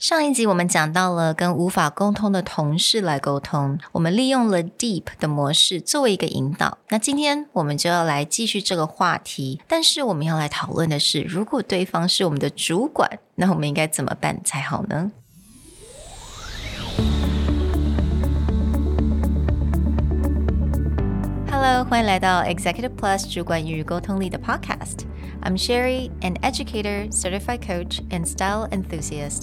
上一集我们讲到了跟无法沟通的同事来沟通，我们利用了 Deep 的模式作为一个引导。那今天我们就要来继续这个话题，但是我们要来讨论的是，如果对方是我们的主管，那我们应该怎么办才好呢？Hello，欢迎来到 Executive Plus 主管与沟通力的 Podcast。I'm Sherry, an educator, certified coach, and style enthusiast.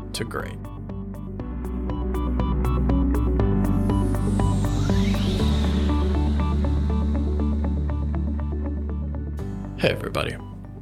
to great. Hey, everybody.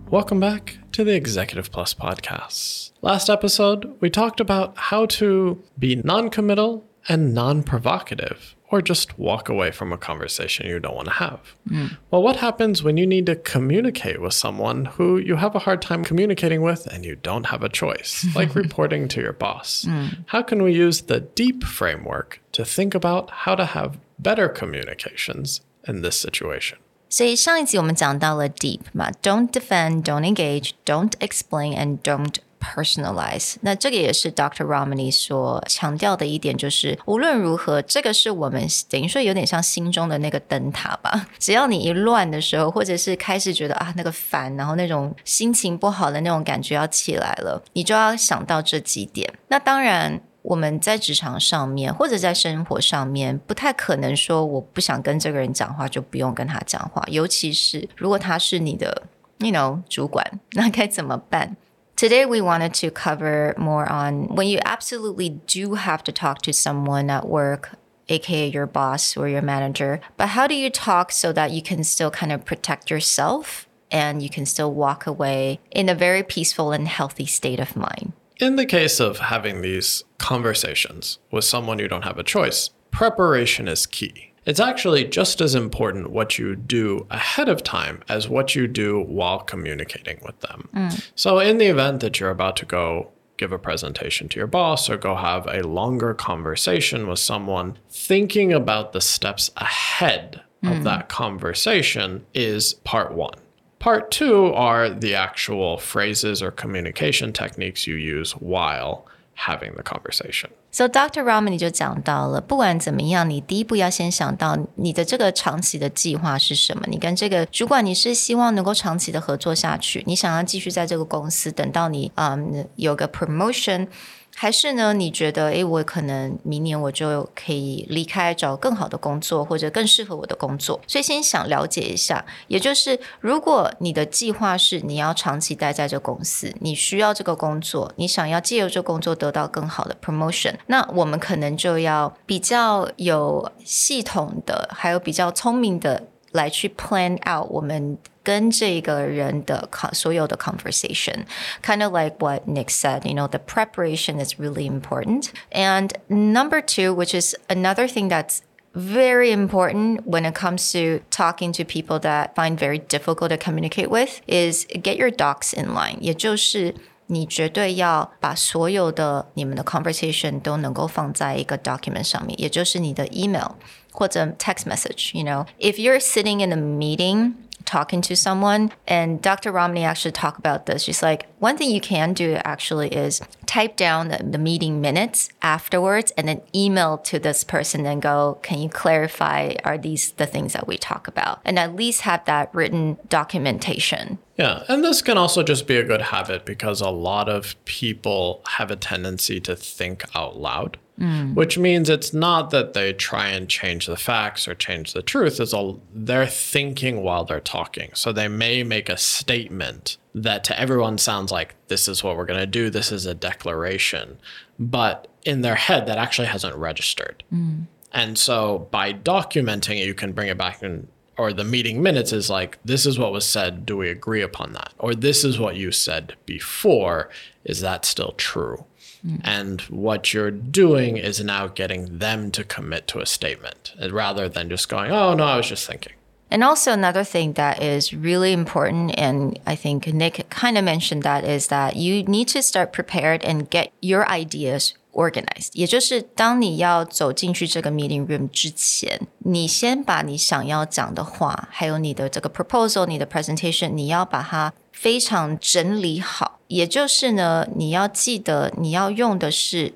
Welcome back to the Executive Plus podcast. Last episode, we talked about how to be non committal and non provocative or just walk away from a conversation you don't want to have. Mm. Well, what happens when you need to communicate with someone who you have a hard time communicating with and you don't have a choice, like reporting to your boss? Mm. How can we use the DEEP framework to think about how to have better communications in this situation? 所以上一集我们讲到了 deep 嘛，don't defend, don't engage, don't explain, and don't personalize。那这个也是 Dr. Romney 所强调的一点，就是无论如何，这个是我们等于说有点像心中的那个灯塔吧。只要你一乱的时候，或者是开始觉得啊那个烦，然后那种心情不好的那种感觉要起来了，你就要想到这几点。那当然，我们在职场上面或者在生活上面，不太可能说我不想跟这个人讲话就不用跟他讲话，尤其是如果他是你的，you know 主管，那该怎么办？Today, we wanted to cover more on when you absolutely do have to talk to someone at work, aka your boss or your manager, but how do you talk so that you can still kind of protect yourself and you can still walk away in a very peaceful and healthy state of mind? In the case of having these conversations with someone you don't have a choice, preparation is key it's actually just as important what you do ahead of time as what you do while communicating with them. Mm. So, in the event that you're about to go give a presentation to your boss or go have a longer conversation with someone, thinking about the steps ahead mm. of that conversation is part one. Part two are the actual phrases or communication techniques you use while having the conversation. So Dr. Raman 就讲到了，不管怎么样，你第一步要先想到你的这个长期的计划是什么。你跟这个主管，你是希望能够长期的合作下去，你想要继续在这个公司，等到你嗯有个 promotion。还是呢？你觉得，诶，我可能明年我就可以离开，找更好的工作，或者更适合我的工作。所以先想了解一下，也就是如果你的计划是你要长期待在这公司，你需要这个工作，你想要借由这工作得到更好的 promotion，那我们可能就要比较有系统的，还有比较聪明的来去 plan out 我们。跟这个人的所有的 conversation. Kind of like what Nick said, you know, the preparation is really important. And number two, which is another thing that's very important when it comes to talking to people that find very difficult to communicate with is get your docs in line. 也就是 你绝对要把所有的你们的 conversation 都能够放在一个 document 上面，也就是你的 email 或者 text message. You know, if you're sitting in a meeting talking to someone. And Dr. Ramani actually talked about this. She's like, one thing you can do actually is type down the, the, meeting minutes afterwards and then email to this person and go, can you clarify, are these the things that we talk about? And at least have that written documentation. Yeah, and this can also just be a good habit because a lot of people have a tendency to think out loud. Mm. Which means it's not that they try and change the facts or change the truth. It's all they're thinking while they're talking. So they may make a statement that to everyone sounds like this is what we're going to do. This is a declaration. But in their head, that actually hasn't registered. Mm. And so by documenting it, you can bring it back and or the meeting minutes is like this is what was said do we agree upon that or this is what you said before is that still true And what you're doing is now getting them to commit to a statement uh, rather than just going, oh, no, I was just thinking. And also another thing that is really important, and I think Nick kind of mentioned that, is that you need to start prepared and get your ideas organized. 也就是当你要走进去这个 meeting room 之前，你先把你想要讲的话，还有你的这个 proposal、你的 presentation，你要把它非常整理好。 也就是呢，你要记得你要用的是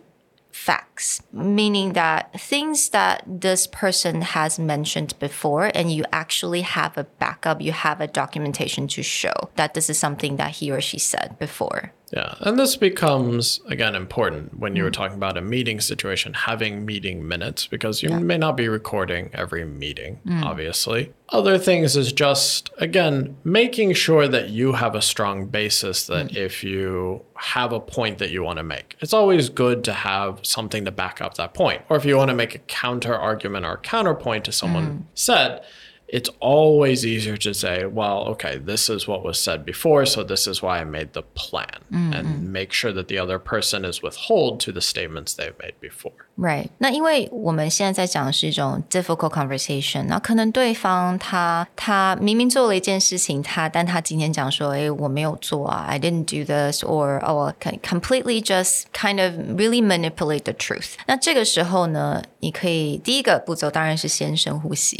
facts, meaning that things that this person has mentioned before, and you actually have a backup, you have a documentation to show that this is something that he or she said before. Yeah, and this becomes again important when you were mm. talking about a meeting situation, having meeting minutes, because you may not be recording every meeting, mm. obviously. Other things is just again making sure that you have a strong basis that mm. if you have a point that you want to make, it's always good to have something to back up that point. Or if you want to make a counter argument or counterpoint to someone said, it's always easier to say, well, okay, this is what was said before, so this is why I made the plan, and make sure that the other person is withhold to the statements they've made before. Right，那因为我们现在在讲的是一种 difficult conversation，那可能对方他他明明做了一件事情，他但他今天讲说，诶，我没有做啊，I didn't do this，or oh can completely just kind of really manipulate the truth。那这个时候呢，你可以第一个步骤当然是先深呼吸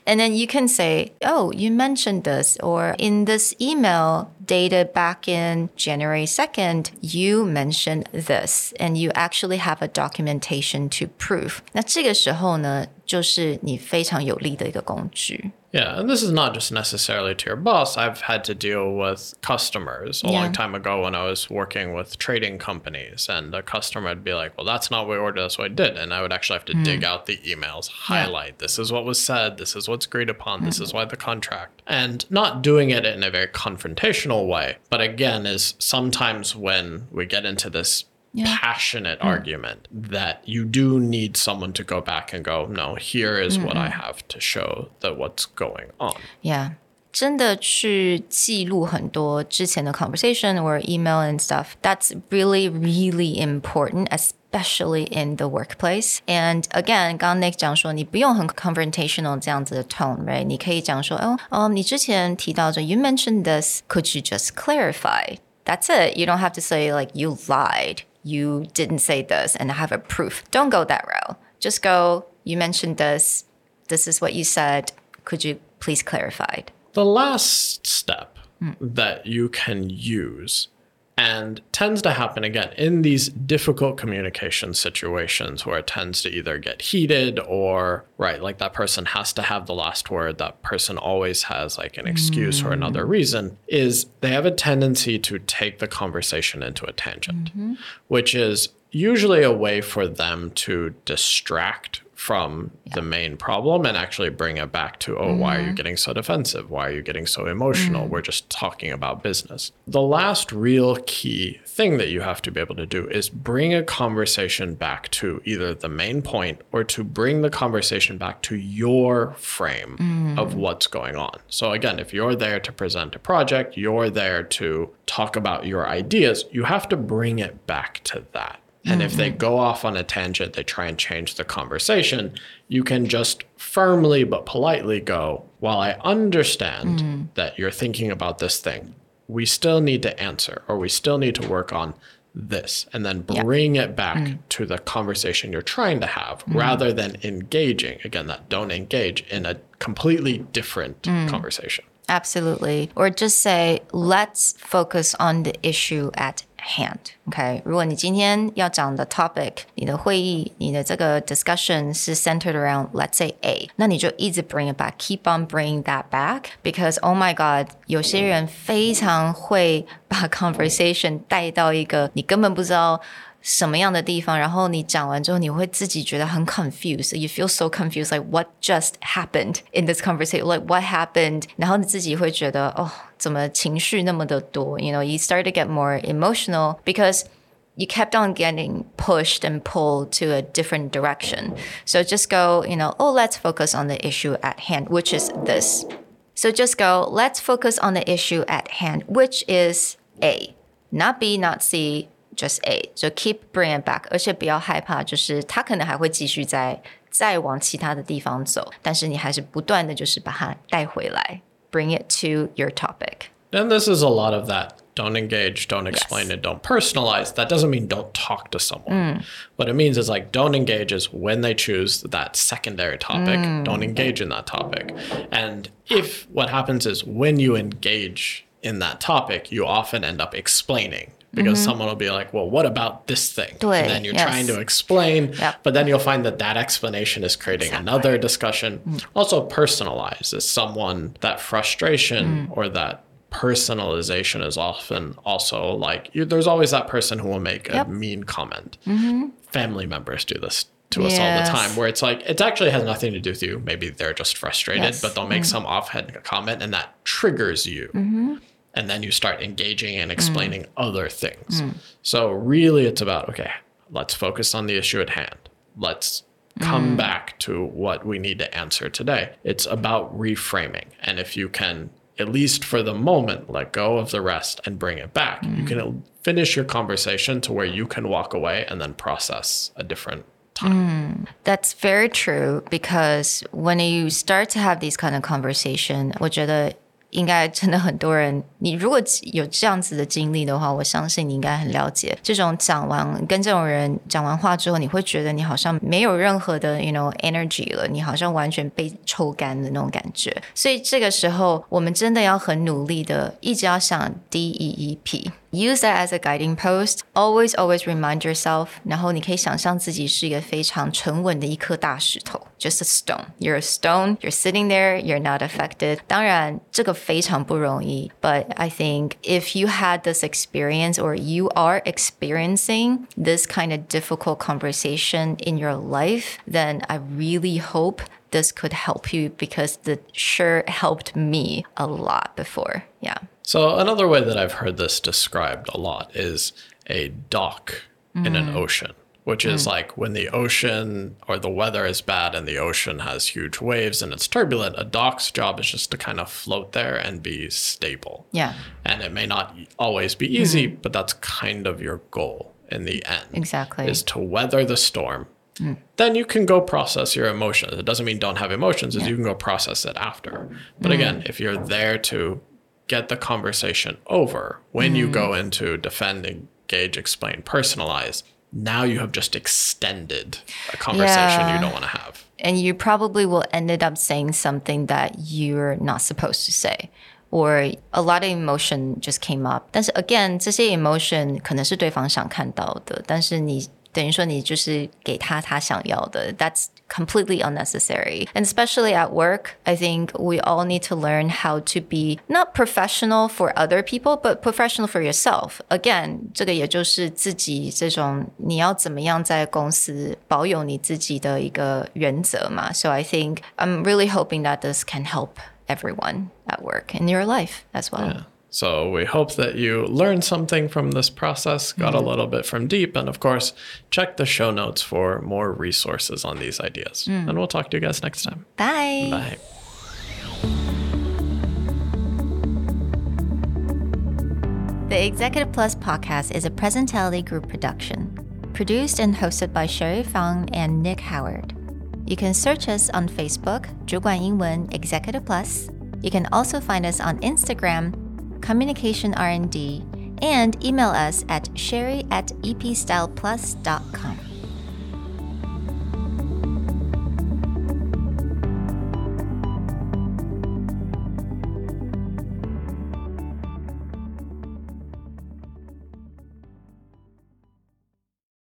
，breathe，and then you can say, oh, you mentioned this, or in this email dated back in January 2nd, you mentioned this, and you actually have a documentation to prove. 那这个时候呢，就是你非常有力的一个工具。 Yeah, and this is not just necessarily to your boss. I've had to deal with customers a Yeah. long time ago when I was working with trading companies, and a customer would be like, Well, that's not what we ordered, that's what I did. And I would actually have to hmm. dig out the emails, highlight this is what was said, this is what's agreed upon, this hmm. is why the contract. And not doing it in a very confrontational way, but again, is sometimes when we get into this Yeah. passionate argument that you do need someone to go back and go, no, here is what I have to show that what's going on. Yeah. 真的去记录很多之前的 conversation or email and stuff. That's really, really important, especially in the workplace. And again, 刚刚 Nick 讲说，你不用很 confrontational 这样子的 tone, right? 你可以讲说，哦，哦，你之前提到着 you mentioned this. Could you just clarify? That's it. You don't have to say like you lied. you didn't say this and I have a proof. Don't go that route. Just go, you mentioned this. This is what you said. Could you please clarify? The last step that you can use and tends to happen again in these difficult communication situations where it tends to either get heated or right like that person has to have the last word. That person always has like an excuse or another mm. reason is they have a tendency to take the conversation into a tangent mm-hmm. which is usually a way for them to distract from the main problem and actually bring it back to, oh, why are you mm-hmm. getting so defensive? Why are you getting so emotional? Mm. We're just talking about business. The last real key thing that you have to be able to do is bring a conversation back to either the main point or to bring the conversation back to your frame of mm. what's going on. So, again, if you're there to present a project, you're there to talk about your ideas, you have to bring it back to that. And if they mm-hmm. go off on a tangent, they try and change the conversation, you can just firmly but politely go, While I understand mm-hmm. that you're thinking about this thing, we still need to answer or we still need to work on this and then bring it back mm. to the conversation you're trying to have mm-hmm. rather than engaging. Again that don't engage in a completely different mm. conversation. Absolutely. Or just say, let's focus on the issue at hand. OK，如果你今天要讲的 topic，你的会议，你的这个 discussion 是 centered around let's say A，那你就一直 bring it back，keep on bringing that back，because oh my god，有些人非常会把 conversation 带到一个你根本不知道。 什么样的地方，然后你讲完之后，你会自己觉得很 confused。You feel so confused, like what just happened in this conversation? Like what happened? 然后你自己会觉得，哦，怎么情绪那么的多？You know, you start to get more emotional because you kept on getting pushed and pulled to a different direction. So just go, you know, oh, let's focus on the issue at hand, which is this. So just go, let's focus on the issue at hand, which is A, not B, not C, just A，就 keep bring it back，而且不要害怕，就是他可能还会继续在再往其他的地方走，但是你还是不断的就是把它带回来，bring it to your topic。 And this is a lot of that. Don't engage, don't explain Yes. it, don't personalize. That doesn't mean don't talk to someone. What it means is like don't engage is when they choose that secondary topic, don't engage in that topic. And if what happens is when you engage in that topic, you often end up explaining. because mm-hmm. someone will be like, well, what about this thing? And then you're yes. trying to explain, Yep. but then you'll find that that explanation is creating another discussion. Mm. Also, personalize is someone that frustration mm. or that personalization is often also like you, there's always that person who will make Yep. a mean comment. Mm-hmm. Family members do this to us all the time where it's like it actually has nothing to do with you. Maybe they're just frustrated, Yes. but they'll make mm-hmm. some offhand comment and that triggers you And then you start engaging and explaining other things. So really it's about okay, let's focus on the issue at hand. Let's come back to what we need to answer today. It's about reframing. And if you can at least for the moment let go of the rest and bring it back, you can finish your conversation to where you can walk away and then process a different time. That's very true because when you start to have these kind of conversation，我觉得 应该真的很多人，你如果有这样子的经历的话，我相信你应该很了解。这种讲完跟这种人讲完话之后，你会觉得你好像没有任何的 you know energy 了，你好像完全被抽干的那种感觉。所以这个时候，我们真的要很努力的，一直要想 D E E P。Use that as a guiding post. Always, always remind yourself. 然后你可以想象自己是一个非常沉稳的一颗大石头，just a stone. You're a stone. You're sitting there. You're not affected. 当然，这个非常不容易。But I think if you had this experience or you are experiencing this kind of difficult conversation in your life, then I really hope this could help you because it sure helped me a lot before. Yeah. So another way that I've heard this described a lot is a dock in an mm. ocean, which is mm. like when the ocean or the weather is bad and the ocean has huge waves and it's turbulent, a dock's job is just to kind of float there and be stable. Yeah. And it may not always be easy, mm-hmm. but that's kind of your goal in the end. Exactly. Is to weather the storm. Mm. Then you can go process your emotions. It doesn't mean don't have emotions, is you can go process it after. But again, if you're there to get the conversation over when you go into defend, engage, explain, personalize, now you have just extended a conversation Yeah. you don't want to have. and you probably will ended up saying something that you're not supposed to say or a lot of emotion just came up 但是 again 这些 emotion 可能是对方想看到的但是你 等于说你就是给他他想要的 that's completely unnecessary and especially at work i think we all need to learn how to be not professional for other people but professional for yourself again 这个也就是自己这种你要怎么样在公司保有你自己的一个原则嘛 so i think i'm really hoping that this can help everyone at work in your life as well So we hope that you learned something from this process, got a little bit from deep, and of course, check the show notes for more resources on these ideas. And we'll talk to you guys next time. bye Bye. The Executive Plus podcast is a Presentality Group production, produced and hosted by Sherry Fang and Nick Howard. You can search us on Facebook, 主管英文 Executive Plus. You can also find us on Instagram, Communication R&D, and email us at sherry at epstyleplus.com.